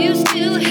used to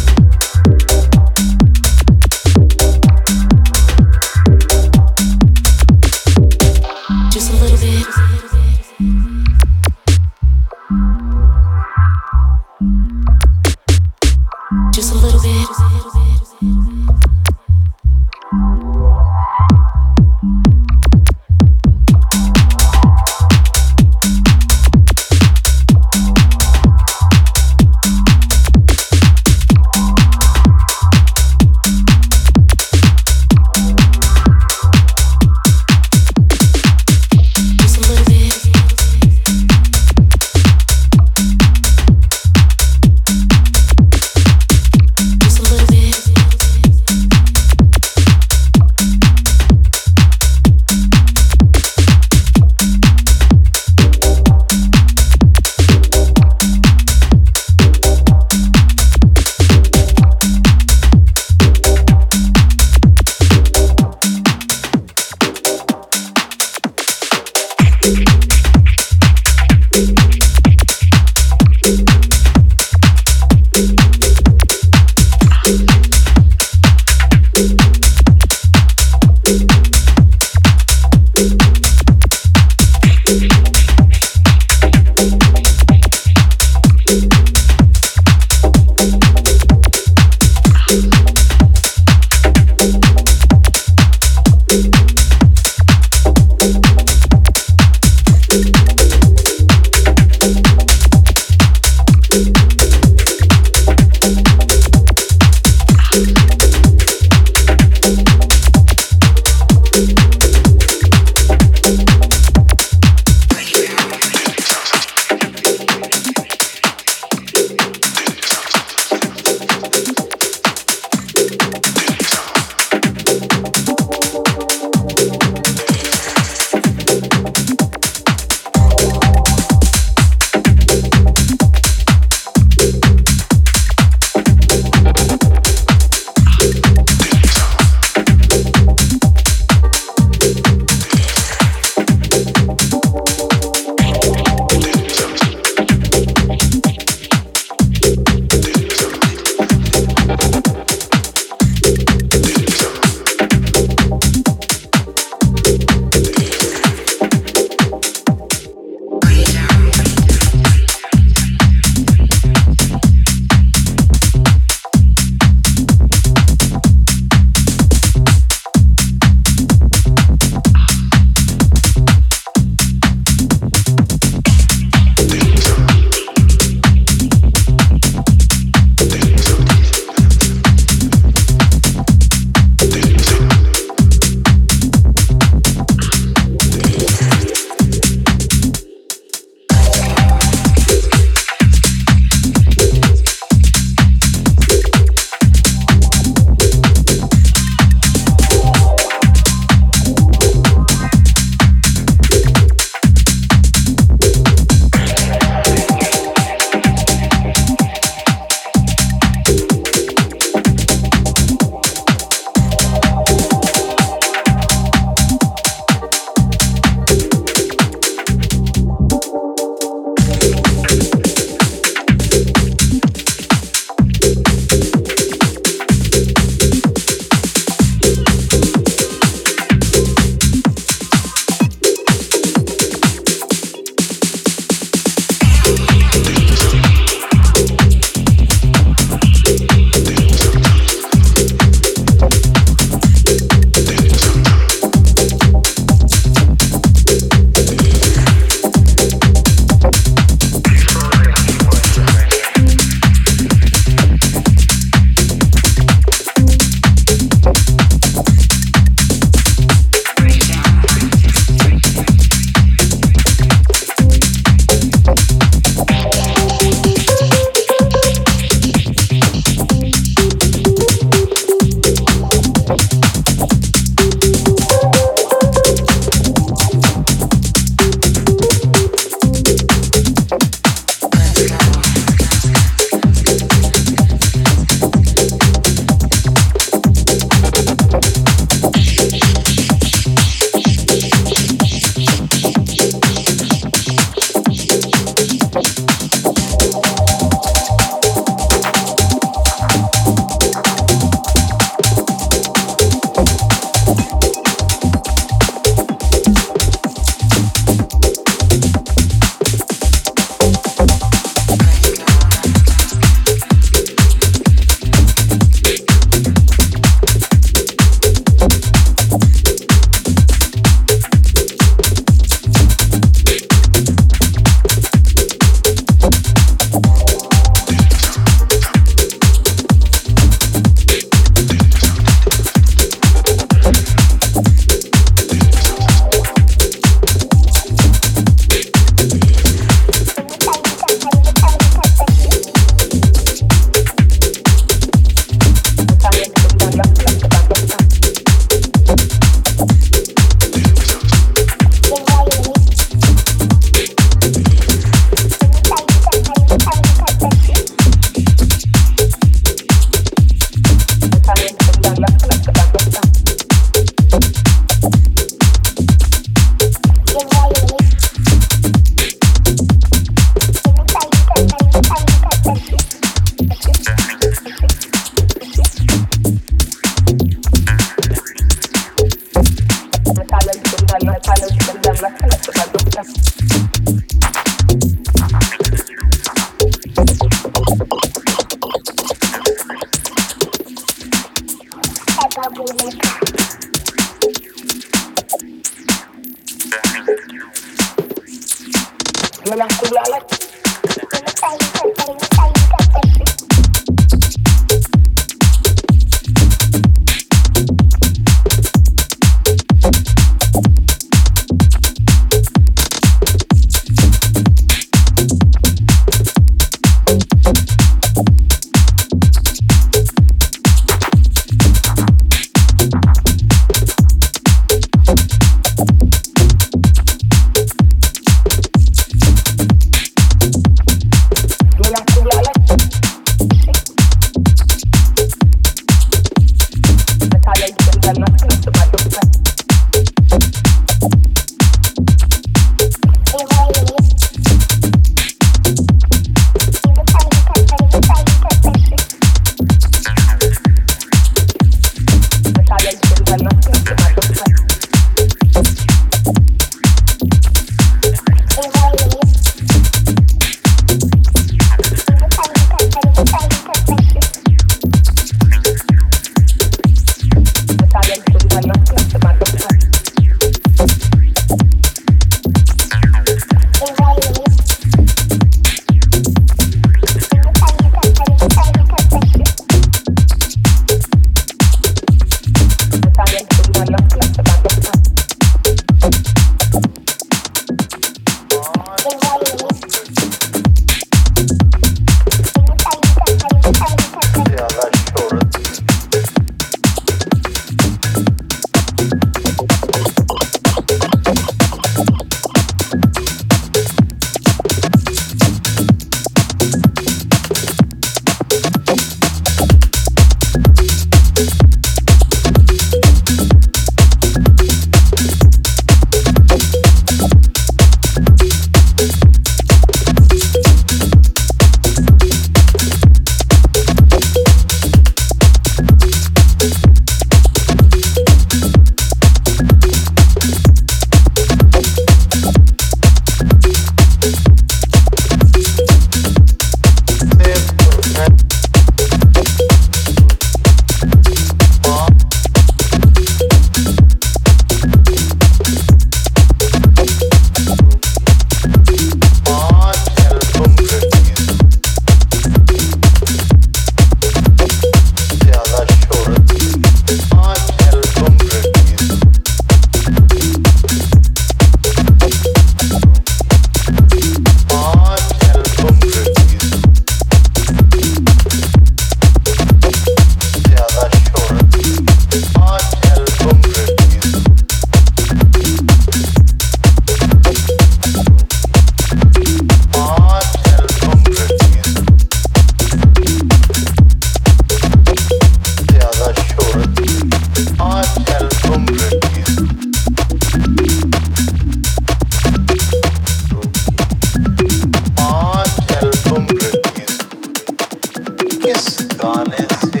Gone is